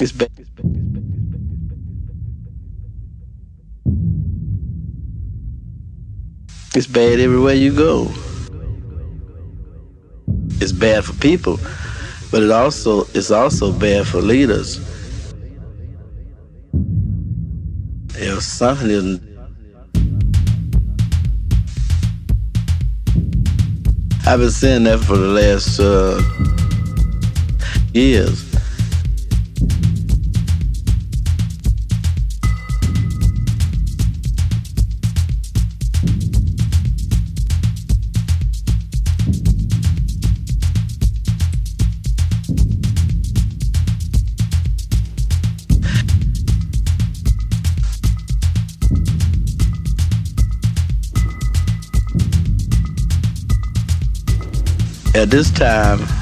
It's bad. It's bad everywhere you go. It's bad for people, but it also it's also bad for leaders. If something isn't I've been saying that for the last uh, years. This time,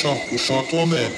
Chante, chante toi-même.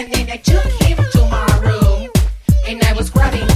And then I took him to my room and I was grabbing